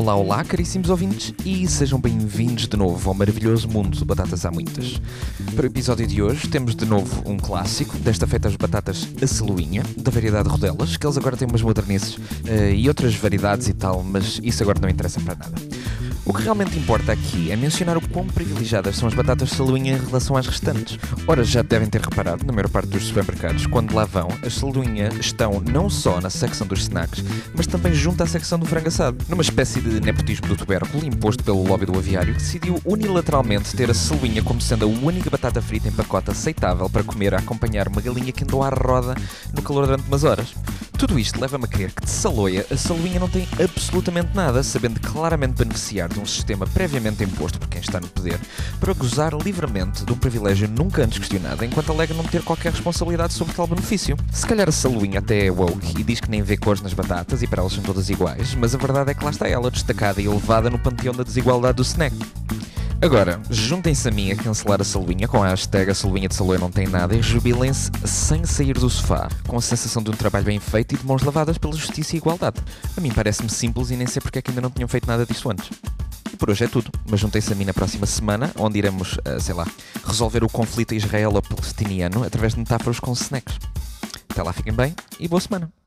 Olá, olá, caríssimos ouvintes, e sejam bem-vindos de novo ao maravilhoso mundo de batatas há muitas. Para o episódio de hoje temos de novo um clássico, desta feita as batatas a celuinha, da variedade rodelas, que eles agora têm umas modernices uh, e outras variedades e tal, mas isso agora não interessa para nada. O que realmente importa aqui é mencionar o quão privilegiadas são as batatas saluinha em relação às restantes. Ora, já devem ter reparado, na maior parte dos supermercados, quando lá vão, as saluinha estão não só na secção dos snacks, mas também junto à secção do frango assado. Numa espécie de nepotismo do tubérculo imposto pelo lobby do aviário, que decidiu unilateralmente ter a saluinha como sendo a única batata frita em pacote aceitável para comer a acompanhar uma galinha que andou à roda no calor durante umas horas. Tudo isto leva-me a crer que de Saloia a Saluinha não tem absolutamente nada, sabendo claramente beneficiar de um sistema previamente imposto por quem está no poder, para gozar livremente de um privilégio nunca antes questionado, enquanto alega não ter qualquer responsabilidade sobre tal benefício. Se calhar a Saluinha até é woke e diz que nem vê cores nas batatas e para elas são todas iguais, mas a verdade é que lá está ela, destacada e elevada no panteão da desigualdade do snack. Agora, juntem-se a mim a cancelar a saluinha com a hashtag a saluinha de Saloia não tem nada e jubilem-se sem sair do sofá, com a sensação de um trabalho bem feito e de mãos lavadas pela justiça e igualdade. A mim parece-me simples e nem sei porque é que ainda não tinham feito nada disso antes. E por hoje é tudo, mas juntem-se a mim na próxima semana, onde iremos, uh, sei lá, resolver o conflito israelo-palestiniano através de metáforas com snacks. Até lá, fiquem bem e boa semana.